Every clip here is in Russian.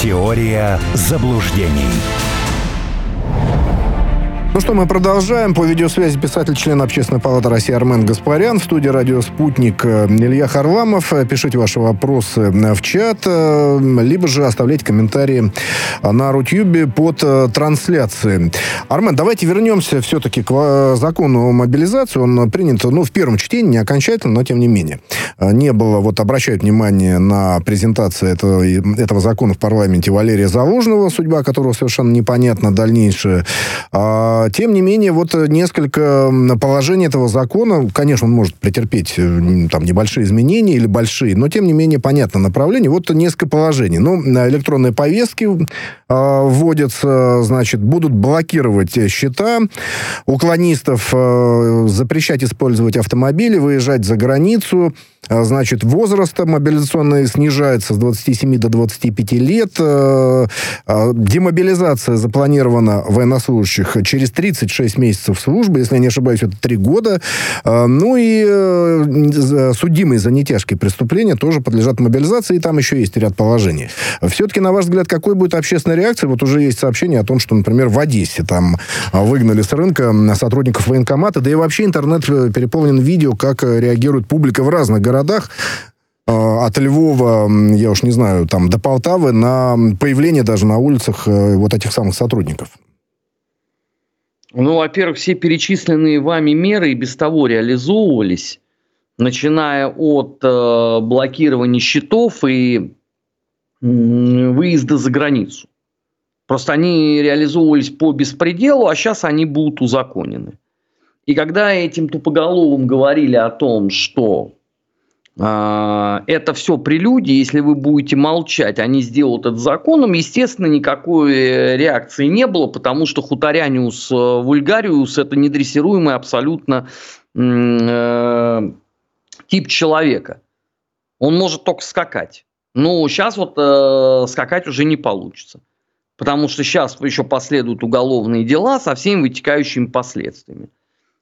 Теория заблуждений. Ну что, мы продолжаем. По видеосвязи писатель, член Общественной палаты России Армен Гаспарян. В студии радио «Спутник» э, Илья Харламов. Пишите ваши вопросы э, в чат, э, либо же оставляйте комментарии на Рутюбе под трансляцией. Армен, давайте вернемся все-таки к закону о мобилизации. Он принят, ну, в первом чтении, не окончательно, но тем не менее. Не было, вот обращают внимание на презентацию этого, этого закона в парламенте Валерия Залужного, судьба которого совершенно непонятна дальнейшая. Тем не менее, вот э, несколько положений этого закона, конечно, он может претерпеть э, там небольшие изменения или большие, но тем не менее понятно направление. Вот несколько положений. Ну, электронные повестки э, вводятся, значит, будут блокировать счета, уклонистов э, запрещать использовать автомобили, выезжать за границу, э, значит, возраст мобилизационный снижается с 27 до 25 лет, э, э, демобилизация запланирована военнослужащих через через 36 месяцев службы, если я не ошибаюсь, это 3 года. А, ну и э, судимые за нетяжкие преступления тоже подлежат мобилизации, и там еще есть ряд положений. Все-таки, на ваш взгляд, какой будет общественная реакция? Вот уже есть сообщение о том, что, например, в Одессе там выгнали с рынка сотрудников военкомата, да и вообще интернет э, переполнен видео, как э, реагирует публика в разных городах от Львова, я уж не знаю, там, до Полтавы на появление даже на улицах вот этих самых сотрудников. Ну, во-первых, все перечисленные вами меры и без того реализовывались, начиная от э, блокирования счетов и э, выезда за границу. Просто они реализовывались по беспределу, а сейчас они будут узаконены. И когда этим тупоголовым говорили о том, что это все прелюдии, если вы будете молчать, они сделают это законом, естественно, никакой реакции не было, потому что хуторяниус э, вульгариус – это недрессируемый абсолютно э, тип человека. Он может только скакать. Но сейчас вот э, скакать уже не получится. Потому что сейчас еще последуют уголовные дела со всеми вытекающими последствиями.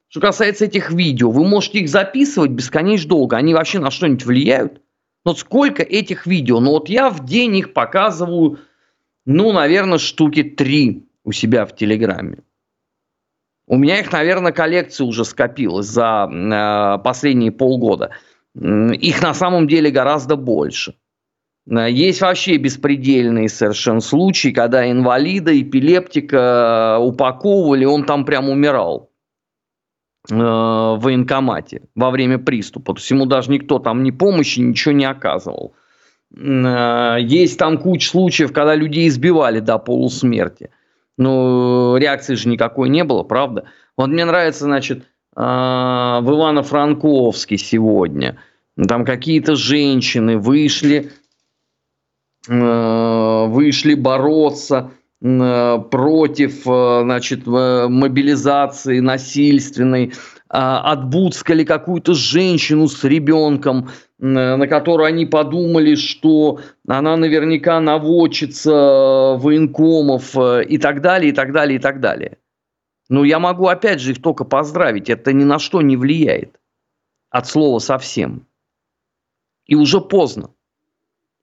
Что касается этих видео, вы можете их записывать бесконечно долго. Они вообще на что-нибудь влияют? Но сколько этих видео? Ну вот я в день их показываю, ну, наверное, штуки три у себя в Телеграме. У меня их, наверное, коллекция уже скопилась за э, последние полгода. Их на самом деле гораздо больше. Э, есть вообще беспредельные совершенно случаи, когда инвалида, эпилептика э, упаковывали, он там прям умирал. Э, в военкомате во время приступа. То есть ему даже никто там ни помощи, ничего не оказывал. Э, есть там куча случаев, когда людей избивали до полусмерти. Но реакции же никакой не было, правда? Вот мне нравится, значит, э, в Ивано-Франковске сегодня. Там какие-то женщины вышли, вышли бороться против э, значит, мобилизации насильственной, а, отбудскали какую-то женщину с ребенком, э, на которую они подумали, что она наверняка наводчица военкомов и так далее, и так далее, и так далее. Но я могу опять же их только поздравить, это ни на что не влияет. От слова совсем. И уже поздно.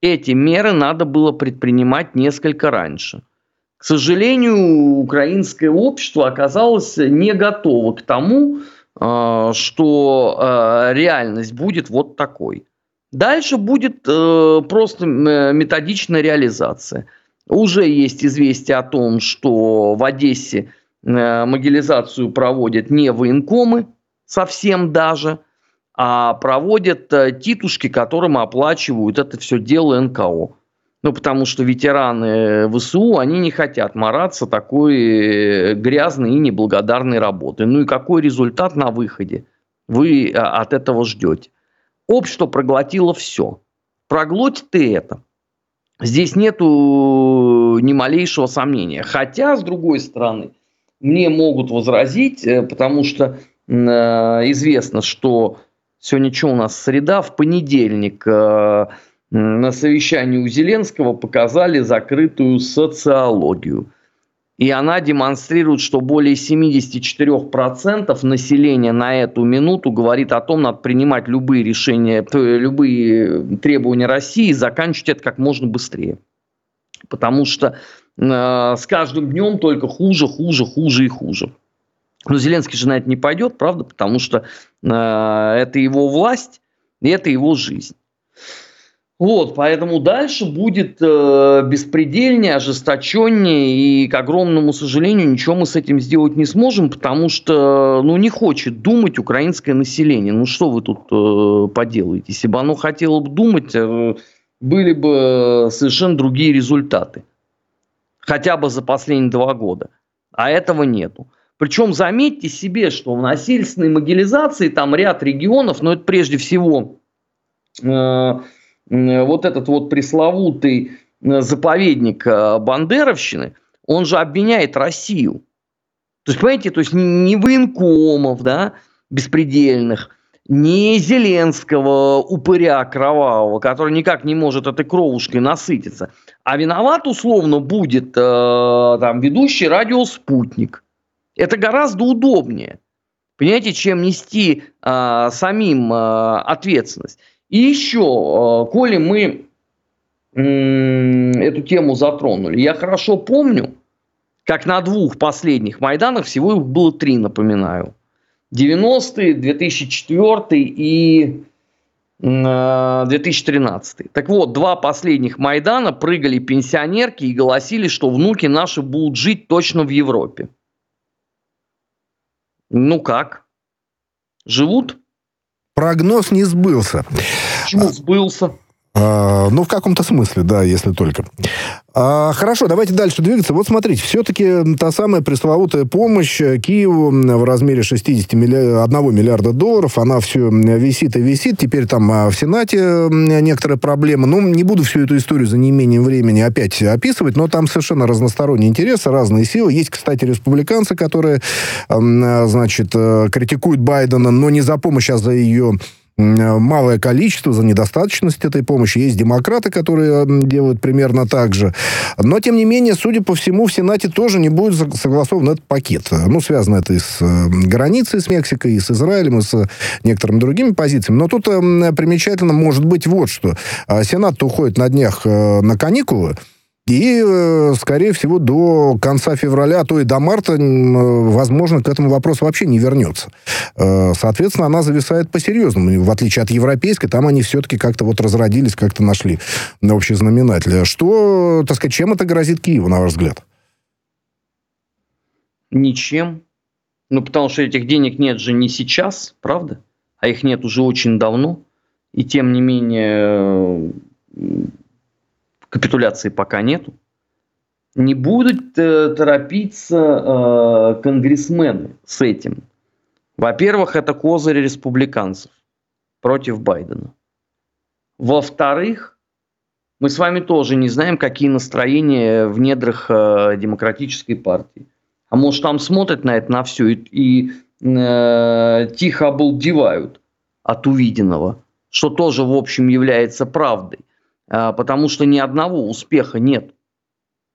Эти меры надо было предпринимать несколько раньше – к сожалению, украинское общество оказалось не готово к тому, а, что а, реальность будет вот такой. Дальше будет э, просто методичная реализация. Уже есть известие о том, что в Одессе э, могилизацию проводят не военкомы, совсем даже, а проводят э, титушки, которым оплачивают это все дело НКО. Ну, потому что ветераны ВСУ, они не хотят мараться такой э, грязной и неблагодарной работы. Ну и какой результат на выходе вы а, от этого ждете? Общество проглотило все. Проглотит и это. Здесь нету ни малейшего сомнения. Хотя, с другой стороны, мне могут возразить, э, потому что э, известно, что сегодня что у нас среда, в понедельник на совещании у Зеленского показали закрытую социологию. И она демонстрирует, что более 74% населения на эту минуту говорит о том, надо принимать любые решения, любые требования России и заканчивать это как можно быстрее. потому что э, с каждым днем только хуже, хуже, хуже и хуже. Но Зеленский же на это не пойдет, правда, потому что э, это его власть и это его жизнь. Вот, поэтому дальше будет э, беспредельнее, ожесточеннее, и, к огромному сожалению, ничего мы с этим сделать не сможем, потому что, ну, не хочет думать украинское население. Ну, что вы тут э, поделаете? Если бы оно хотело бы думать, э, были бы совершенно другие результаты. Хотя бы за последние два года. А этого нету. Причем заметьте себе, что в насильственной могилизации там ряд регионов, но это прежде всего... Э, вот этот вот пресловутый э, заповедник э, Бандеровщины, он же обвиняет Россию. То есть, понимаете, то есть не военкомов, да, беспредельных, не Зеленского упыря кровавого, который никак не может этой кровушкой насытиться, а виноват условно будет э, там ведущий радио «Спутник». Это гораздо удобнее, понимаете, чем нести э, самим э, ответственность. И еще, э, коли мы эту тему затронули, я хорошо помню, как на двух последних Майданах, всего их было три, напоминаю. 90-е, 2004 и 2013. Э, так вот, два последних Майдана прыгали пенсионерки и голосили, что внуки наши будут жить точно в Европе. Ну как? Живут? Прогноз не сбылся. Почему сбылся? А, ну, в каком-то смысле, да, если только. А, хорошо, давайте дальше двигаться. Вот смотрите, все-таки та самая пресловутая помощь Киеву в размере 60 миллиард, 1 миллиарда долларов, она все висит и висит. Теперь там а, в Сенате некоторые проблемы. Ну, не буду всю эту историю за неимением времени опять описывать, но там совершенно разносторонние интересы, разные силы. Есть, кстати, республиканцы, которые, значит, э, критикуют Байдена, но не за помощь, а за ее малое количество, за недостаточность этой помощи. Есть демократы, которые делают примерно так же. Но, тем не менее, судя по всему, в Сенате тоже не будет согласован этот пакет. Ну, связано это и с э, границей с Мексикой, и с Израилем, и с некоторыми другими позициями. Но тут примечательно может быть вот что. А Сенат уходит на днях э, на каникулы, и, э, скорее всего, до конца февраля, а то и до марта, возможно, к этому вопросу вообще не вернется. Э, соответственно, она зависает по-серьезному. В отличие от европейской, там они все-таки как-то вот разродились, как-то нашли на общий знаменатель. Что, так сказать, чем это грозит Киеву, на ваш взгляд? Ничем. Ну, потому что этих денег нет же не сейчас, правда? А их нет уже очень давно. И тем не менее капитуляции пока нету, не будут э, торопиться э, конгрессмены с этим. Во-первых, это козырь республиканцев против Байдена. Во-вторых, мы с вами тоже не знаем, какие настроения в недрах э, демократической партии. А может, там смотрят на это, на все и, и э, тихо обалдевают от увиденного, что тоже, в общем, является правдой. А, потому что ни одного успеха нет.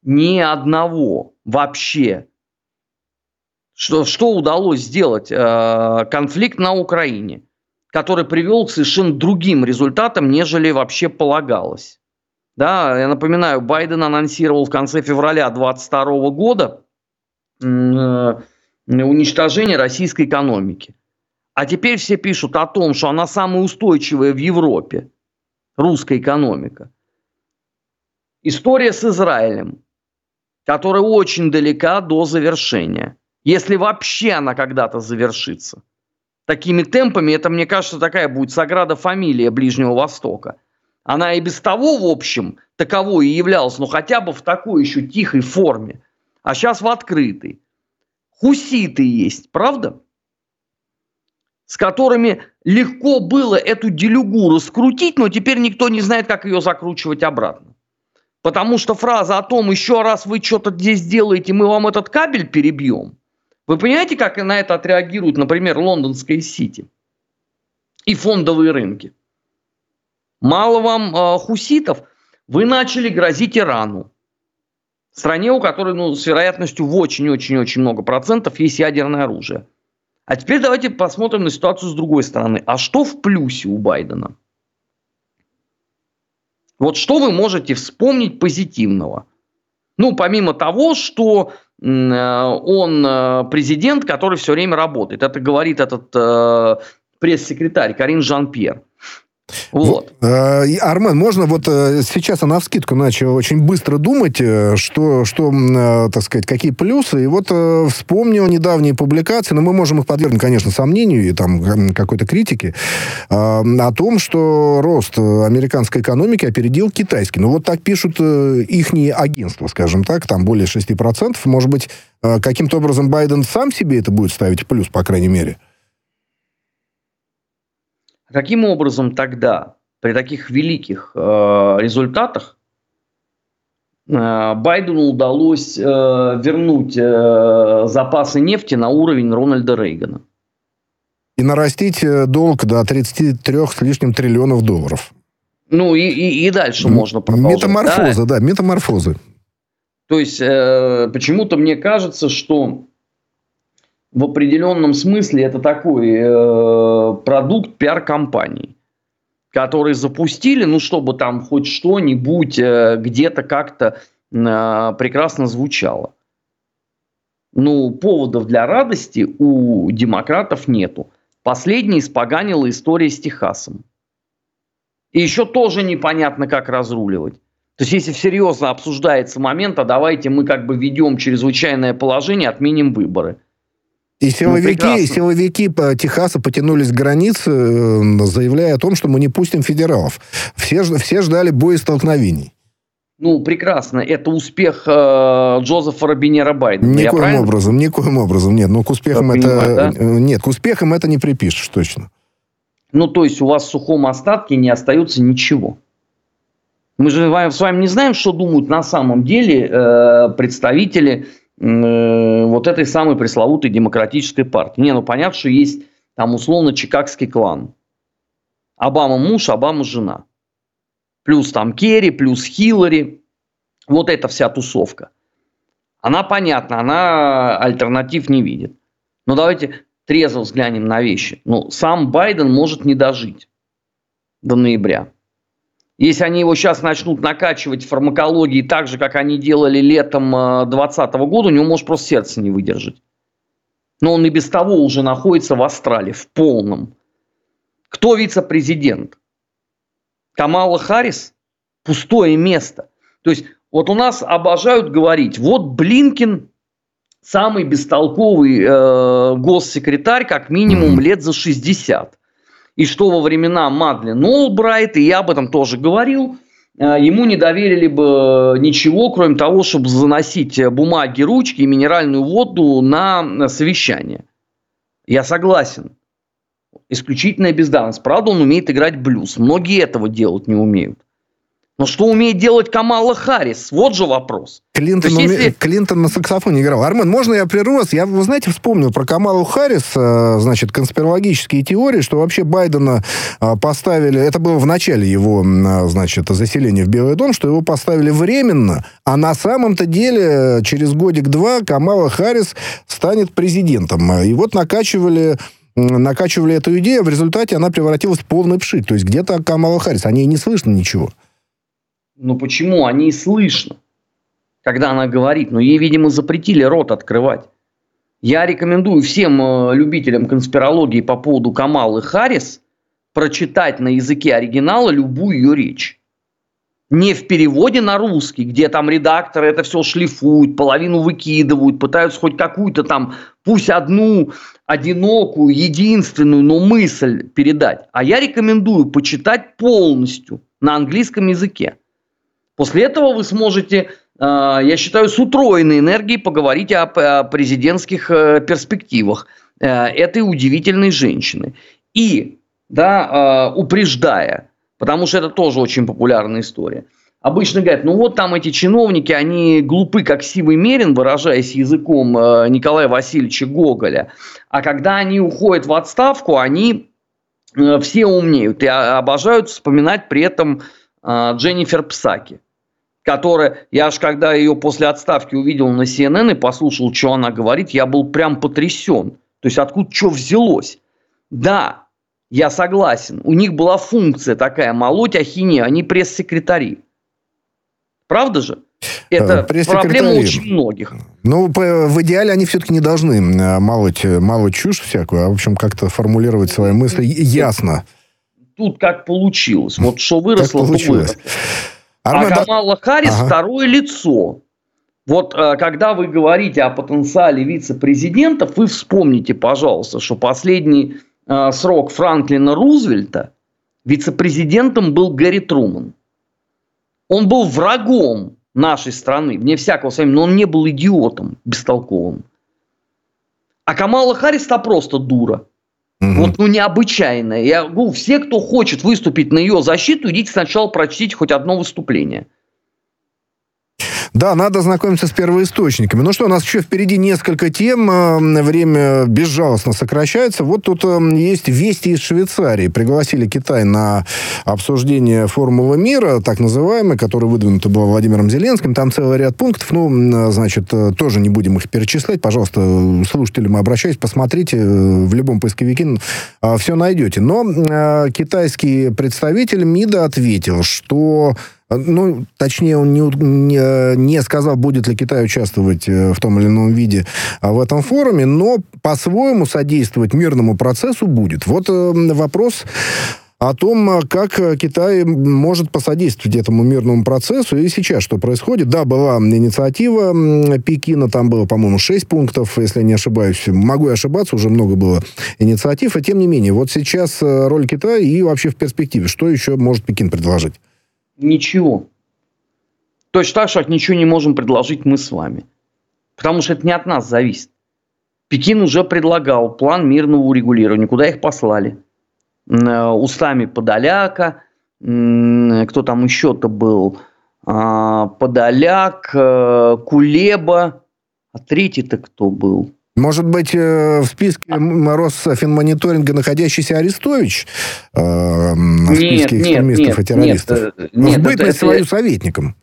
Ни одного вообще. Что, что удалось сделать? А, конфликт на Украине, который привел к совершенно другим результатам, нежели вообще полагалось. Да, я напоминаю, Байден анонсировал в конце февраля 2022 года э, уничтожение российской экономики. А теперь все пишут о том, что она самая устойчивая в Европе русская экономика. История с Израилем, которая очень далека до завершения. Если вообще она когда-то завершится. Такими темпами, это, мне кажется, такая будет саграда фамилия Ближнего Востока. Она и без того, в общем, таковой и являлась, но хотя бы в такой еще тихой форме. А сейчас в открытой. Хуситы есть, правда? С которыми легко было эту делюгу раскрутить, но теперь никто не знает, как ее закручивать обратно. Потому что фраза о том, еще раз вы что-то здесь делаете, мы вам этот кабель перебьем. Вы понимаете, как на это отреагирует, например, лондонская Сити и фондовые рынки? Мало вам э, хуситов, вы начали грозить Ирану. Стране, у которой ну, с вероятностью в очень-очень-очень много процентов есть ядерное оружие. А теперь давайте посмотрим на ситуацию с другой стороны. А что в плюсе у Байдена? Вот что вы можете вспомнить позитивного Ну, помимо того, что э, он э, президент, который все время работает. Это говорит этот э, пресс-секретарь Карин Жан-Пьер. Вот. Э, Армен, можно вот э, сейчас она в скидку начал очень быстро думать, э, что, что, так сказать, какие плюсы. И вот вспомнил недавние публикации, но мы можем их подвергнуть, конечно, сомнению и там какой-то критике, о том, что рост американской экономики опередил китайский. Ну вот так пишут их агентства, скажем так, там более 6%. Может быть, каким-то образом Байден сам себе это будет ставить плюс, по крайней мере? Каким образом тогда при таких великих э, результатах э, Байдену удалось э, вернуть э, запасы нефти на уровень Рональда Рейгана? И нарастить э, долг до 33 с лишним триллионов долларов. Ну и, и, и дальше М- можно продолжать. Метаморфоза, да, да метаморфозы. То есть э, почему-то мне кажется, что в определенном смысле это такой э, продукт пиар-компании, которые запустили, ну, чтобы там хоть что-нибудь э, где-то как-то э, прекрасно звучало. Ну, поводов для радости у демократов нету. Последний испоганила история с Техасом. И еще тоже непонятно, как разруливать. То есть, если серьезно обсуждается момент, а давайте мы как бы ведем чрезвычайное положение, отменим выборы – и силовики, ну, силовики по Техаса потянулись к границе, э, заявляя о том, что мы не пустим федералов. Все, все ждали боестолкновений. Ну, прекрасно. Это успех э, Джозефа Робинера Байдена. Никоим образом, никоим образом. Нет, ну к успехам это... Да? Э, нет, к успехам это не припишешь, точно. Ну, то есть у вас в сухом остатке не остается ничего. Мы же с вами не знаем, что думают на самом деле э, представители вот этой самой пресловутой демократической партии. Не, ну понятно, что есть там условно чикагский клан. Обама муж, Обама жена. Плюс там Керри, плюс Хиллари. Вот эта вся тусовка. Она понятна, она альтернатив не видит. Но давайте трезво взглянем на вещи. Ну, сам Байден может не дожить до ноября. Если они его сейчас начнут накачивать фармакологией так же, как они делали летом 2020 э, года, у него может просто сердце не выдержать. Но он и без того уже находится в Австралии, в полном. Кто вице-президент? Камала Харрис? Пустое место. То есть, вот у нас обожают говорить, вот Блинкин самый бестолковый э, госсекретарь, как минимум лет за 60 и что во времена Мадлен Олбрайт, и я об этом тоже говорил, э, ему не доверили бы ничего, кроме того, чтобы заносить бумаги, ручки и минеральную воду на совещание. Я согласен. Исключительная бездарность. Правда, он умеет играть блюз. Многие этого делать не умеют. Но что умеет делать Камала Харрис? Вот же вопрос. Клинтон, есть, уме... если... Клинтон на саксофоне играл. Армен, можно я прерву вас? Я, вы знаете, вспомнил про Камалу Харрис, э, значит, конспирологические теории, что вообще Байдена э, поставили, это было в начале его, э, значит, заселения в Белый дом, что его поставили временно, а на самом-то деле через годик-два Камала Харрис станет президентом. И вот накачивали накачивали эту идею, в результате она превратилась в полный пшик. То есть где-то Камала Харрис, о ней не слышно ничего. Ну почему? Они и слышно, когда она говорит. Но ей, видимо, запретили рот открывать. Я рекомендую всем э, любителям конспирологии по поводу Камалы Харрис прочитать на языке оригинала любую ее речь. Не в переводе на русский, где там редакторы это все шлифуют, половину выкидывают, пытаются хоть какую-то там, пусть одну одинокую, единственную, но мысль передать. А я рекомендую почитать полностью на английском языке. После этого вы сможете, э, я считаю, с утроенной энергией поговорить о президентских э, перспективах э, этой удивительной женщины. И, да, упреждая, потому что это тоже очень популярная история. Обычно говорят, ну вот там эти чиновники, они глупы, как сивый мерин, выражаясь языком Николая Васильевича Гоголя. А когда они уходят в отставку, они все умнеют и обожают вспоминать при этом Дженнифер Псаки которая, я аж когда ее после отставки увидел на CNN и послушал, что она говорит, я был прям потрясен. То есть откуда что взялось? Да, я согласен, у них была функция такая, молоть ахине, они пресс-секретари. Правда же? Это проблема очень многих. Ну, в идеале они все-таки не должны малоть, малоть чушь всякую, а, в общем, как-то формулировать свои мысли ясно. Тут как получилось. Вот что выросло, то выросло. А Камала Харрис ага. второе лицо. Вот э, когда вы говорите о потенциале вице-президентов, вы вспомните, пожалуйста, что последний э, срок Франклина Рузвельта вице-президентом был Гэри Труман. Он был врагом нашей страны, вне всякого сомнения, но он не был идиотом бестолковым. А Камала Харрис-то просто дура. Угу. Вот, ну, необычайная. Я говорю, все, кто хочет выступить на ее защиту, идите сначала прочтите хоть одно выступление. Да, надо знакомиться с первоисточниками. Ну что, у нас еще впереди несколько тем. Э, время безжалостно сокращается. Вот тут э, есть вести из Швейцарии. Пригласили Китай на обсуждение формулы мира, так называемой, которая выдвинута была Владимиром Зеленским. Там целый ряд пунктов. Ну, значит, э, тоже не будем их перечислять. Пожалуйста, слушателям обращаюсь, посмотрите. В любом поисковике все найдете. Но китайский представитель МИДа ответил, что ну, точнее, он не, не, не сказал, будет ли Китай участвовать э, в том или ином виде а, в этом форуме, но по-своему содействовать мирному процессу будет. Вот э, вопрос о том, а, как Китай может посодействовать этому мирному процессу. И сейчас что происходит? Да, была инициатива Пекина, там было, по-моему, 6 пунктов, если не ошибаюсь. Могу и ошибаться, уже много было инициатив. И тем не менее, вот сейчас э, роль Китая и вообще в перспективе. Что еще может Пекин предложить? Ничего. Точно так же, как ничего не можем предложить мы с вами. Потому что это не от нас зависит. Пекин уже предлагал план мирного урегулирования. Куда их послали? Э, устами Подоляка. Кто там еще-то был? А, Подоляк, э, Кулеба. А третий-то кто был? Может быть, э, в списке Росфинмониторинга находящийся Арестович э, в списке нет, экстремистов нет, и террористов? Нет, э, нет, в бытность это, свою советником.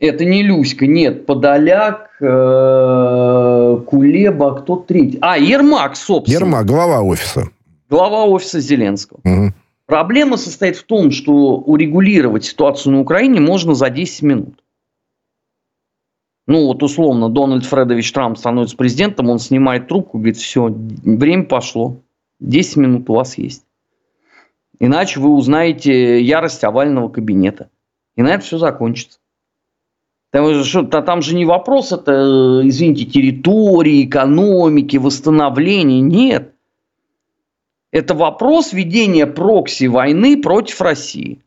Это не Люська, нет. Подоляк, э, Кулеба, кто третий? А, Ермак, собственно. Ермак, глава офиса. Глава офиса Зеленского. Угу. Проблема состоит в том, что урегулировать ситуацию на Украине можно за 10 минут ну вот условно Дональд Фредович Трамп становится президентом, он снимает трубку, говорит, все, время пошло, 10 минут у вас есть. Иначе вы узнаете ярость овального кабинета. И на это все закончится. Там же, там же не вопрос, это, извините, территории, экономики, восстановления. Нет. Это вопрос ведения прокси войны против России.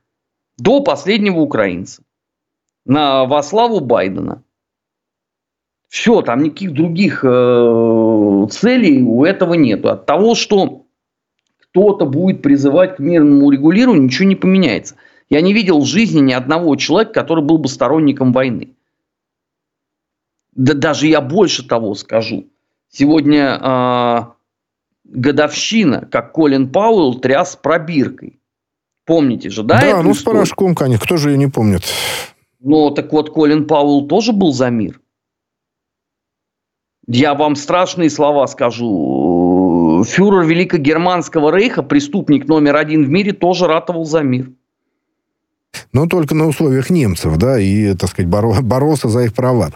До последнего украинца. На, во славу Байдена. Все, там никаких других э, целей у этого нет. От того, что кто-то будет призывать к мирному регулированию, ничего не поменяется. Я не видел в жизни ни одного человека, который был бы сторонником войны. Да даже я больше того скажу. Сегодня э, годовщина, как Колин Пауэлл тряс пробиркой. Помните же, да? Да, ну историю? с порошком, конечно. Кто же ее не помнит? Ну, так вот, Колин Пауэлл тоже был за мир. Я вам страшные слова скажу. Фюрер Великогерманского рейха, преступник номер один в мире, тоже ратовал за мир. Но только на условиях немцев, да, и, так сказать, боролся за их права.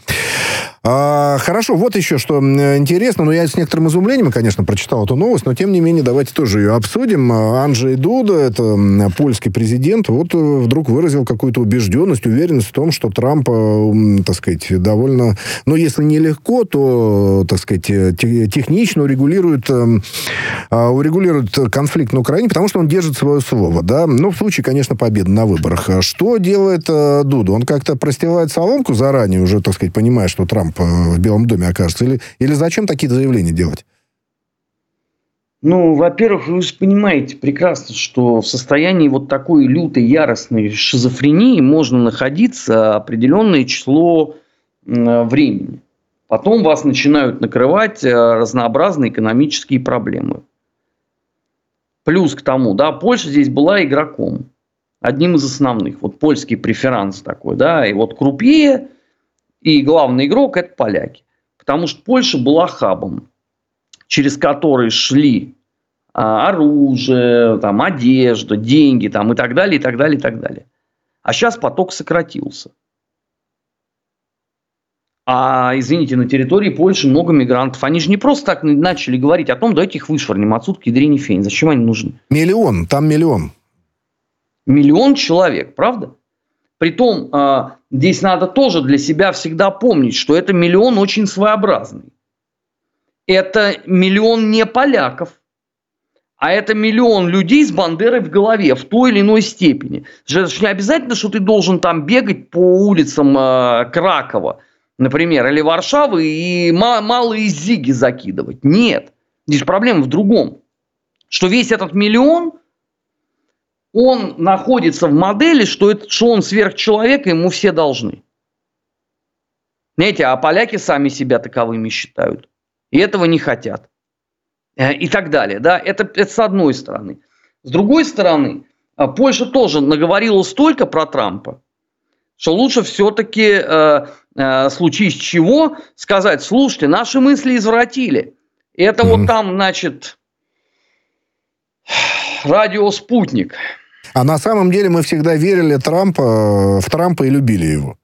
А, хорошо, вот еще что интересно. Ну, я с некоторым изумлением, конечно, прочитал эту новость, но, тем не менее, давайте тоже ее обсудим. Анджей Дуда, это польский президент, вот э, вдруг выразил какую-то убежденность, уверенность в том, что Трамп, э, так сказать, довольно, ну, если не легко, то, так сказать, э, технично урегулирует, а, урегулирует конфликт на Украине, потому что он держит свое слово, да. Ну, в случае, конечно, победы на выборах. А что делает Дуда? Он как-то простевает соломку заранее, уже, так сказать, понимая, что Трамп в Белом доме окажется? Или, или зачем такие заявления делать? Ну, во-первых, вы же понимаете прекрасно, что в состоянии вот такой лютой, яростной шизофрении можно находиться определенное число времени. Потом вас начинают накрывать э, разнообразные экономические проблемы. Плюс к тому, да, Польша здесь была игроком, одним из основных. Вот польский преферанс такой, да, и вот крупье и главный игрок – это поляки. Потому что Польша была хабом, через который шли а, оружие, там, одежда, деньги там, и так далее, и так далее, и так далее. А сейчас поток сократился. А, извините, на территории Польши много мигрантов. Они же не просто так начали говорить о том, давайте их вышвырнем отсюда к ядрене фень. Зачем они нужны? Миллион, там миллион. Миллион человек, правда? Притом, а, здесь надо тоже для себя всегда помнить, что это миллион очень своеобразный. Это миллион не поляков, а это миллион людей с бандерой в голове в той или иной степени. Это же не обязательно, что ты должен там бегать по улицам э, Кракова, например, или Варшавы и малые зиги закидывать. Нет. Здесь проблема в другом. Что весь этот миллион, он находится в модели, что, это, что он сверхчеловек, и ему все должны. Знаете, а поляки сами себя таковыми считают. И этого не хотят. Э, и так далее. Да? Это, это с одной стороны. С другой стороны, э, Польша тоже наговорила столько про Трампа, что лучше все-таки, э, э, случись чего, сказать, слушайте, наши мысли извратили. Это mm-hmm. вот там, значит, радио «Спутник». А на самом деле мы всегда верили Трампа, в Трампа и любили его.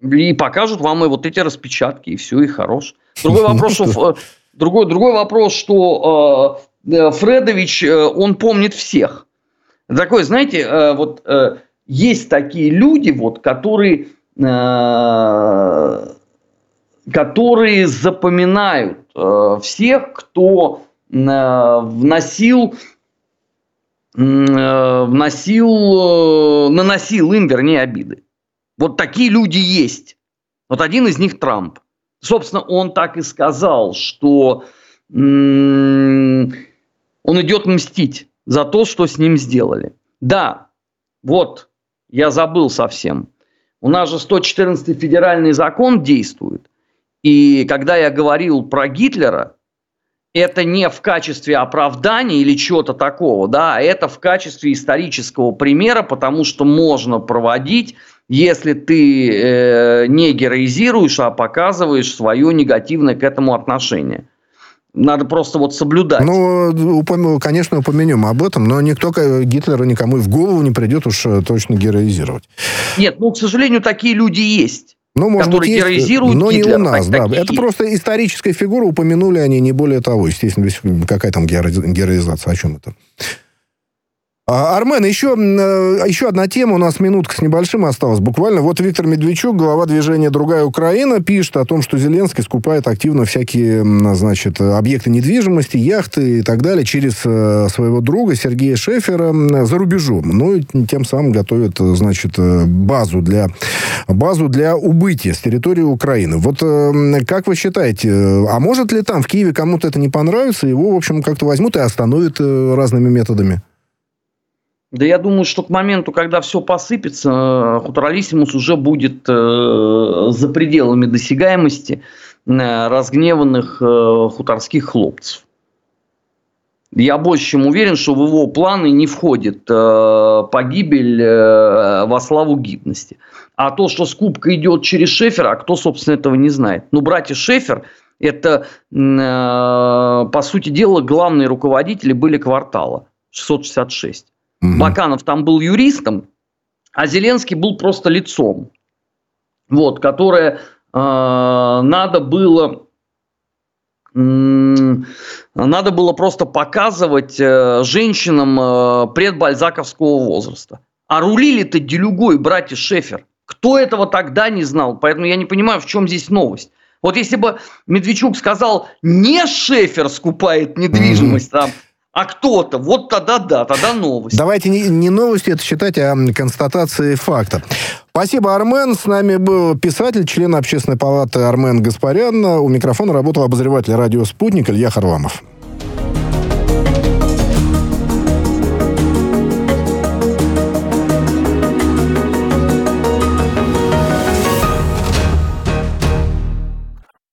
И покажут вам и вот эти распечатки, и все, и хорош. Другой вопрос, что Другой, другой вопрос, что э, э, Фредович, э, он помнит всех. Такой, знаете, э, вот э, есть такие люди, вот, которые, э, которые запоминают э, всех, кто э, вносил э, вносил, э, наносил им, вернее, обиды. Вот такие люди есть. Вот один из них Трамп. Собственно, он так и сказал, что он идет мстить за то, что с ним сделали. Да, вот, я забыл совсем. У нас же 114 федеральный закон действует. И когда я говорил про Гитлера, это не в качестве оправдания или чего-то такого, да, а это в качестве исторического примера, потому что можно проводить если ты э, не героизируешь, а показываешь свое негативное к этому отношение. Надо просто вот соблюдать. Ну, упом... конечно, упомянем об этом, но никто Гитлера никому и в голову не придет уж э, точно героизировать. Нет, ну, к сожалению, такие люди есть. Ну, может быть, героизируют но Гитлера, не у нас, да. Это есть. просто историческая фигура, упомянули они, не более того. Естественно, какая там героизация, о чем это? А, Армен, еще, э, еще одна тема, у нас минутка с небольшим осталась буквально. Вот Виктор Медведчук, глава движения «Другая Украина», пишет о том, что Зеленский скупает активно всякие, значит, объекты недвижимости, яхты и так далее через э, своего друга Сергея Шефера за рубежом. Ну, и тем самым готовит, значит, базу для, базу для убытия с территории Украины. Вот как вы считаете, а может ли там в Киеве кому-то это не понравится, его, в общем, как-то возьмут и остановят э, разными методами? Да я думаю, что к моменту, когда все посыпется, Хуторалиссимус уже будет э, за пределами досягаемости э, разгневанных э, хуторских хлопцев. Я больше чем уверен, что в его планы не входит погибель во славу гидности. А то, что скупка идет через Шефера, а кто, собственно, этого не знает. Ну, братья Шефер – это, по сути дела, главные руководители были квартала 666. Угу. Баканов там был юристом, а Зеленский был просто лицом, вот, которое э, надо было надо было просто показывать э, женщинам э, предбальзаковского возраста. А рулили-то делюгой братья Шефер. Кто этого тогда не знал? Поэтому я не понимаю, в чем здесь новость. Вот если бы Медведчук сказал, не Шефер скупает недвижимость, mm-hmm. там, а кто-то, вот тогда да, тогда новость. Давайте не, не новости это считать, а констатацией факта. Спасибо, Армен. С нами был писатель, член общественной палаты Армен Гаспарян. У микрофона работал обозреватель радио «Спутник» Илья Харламов.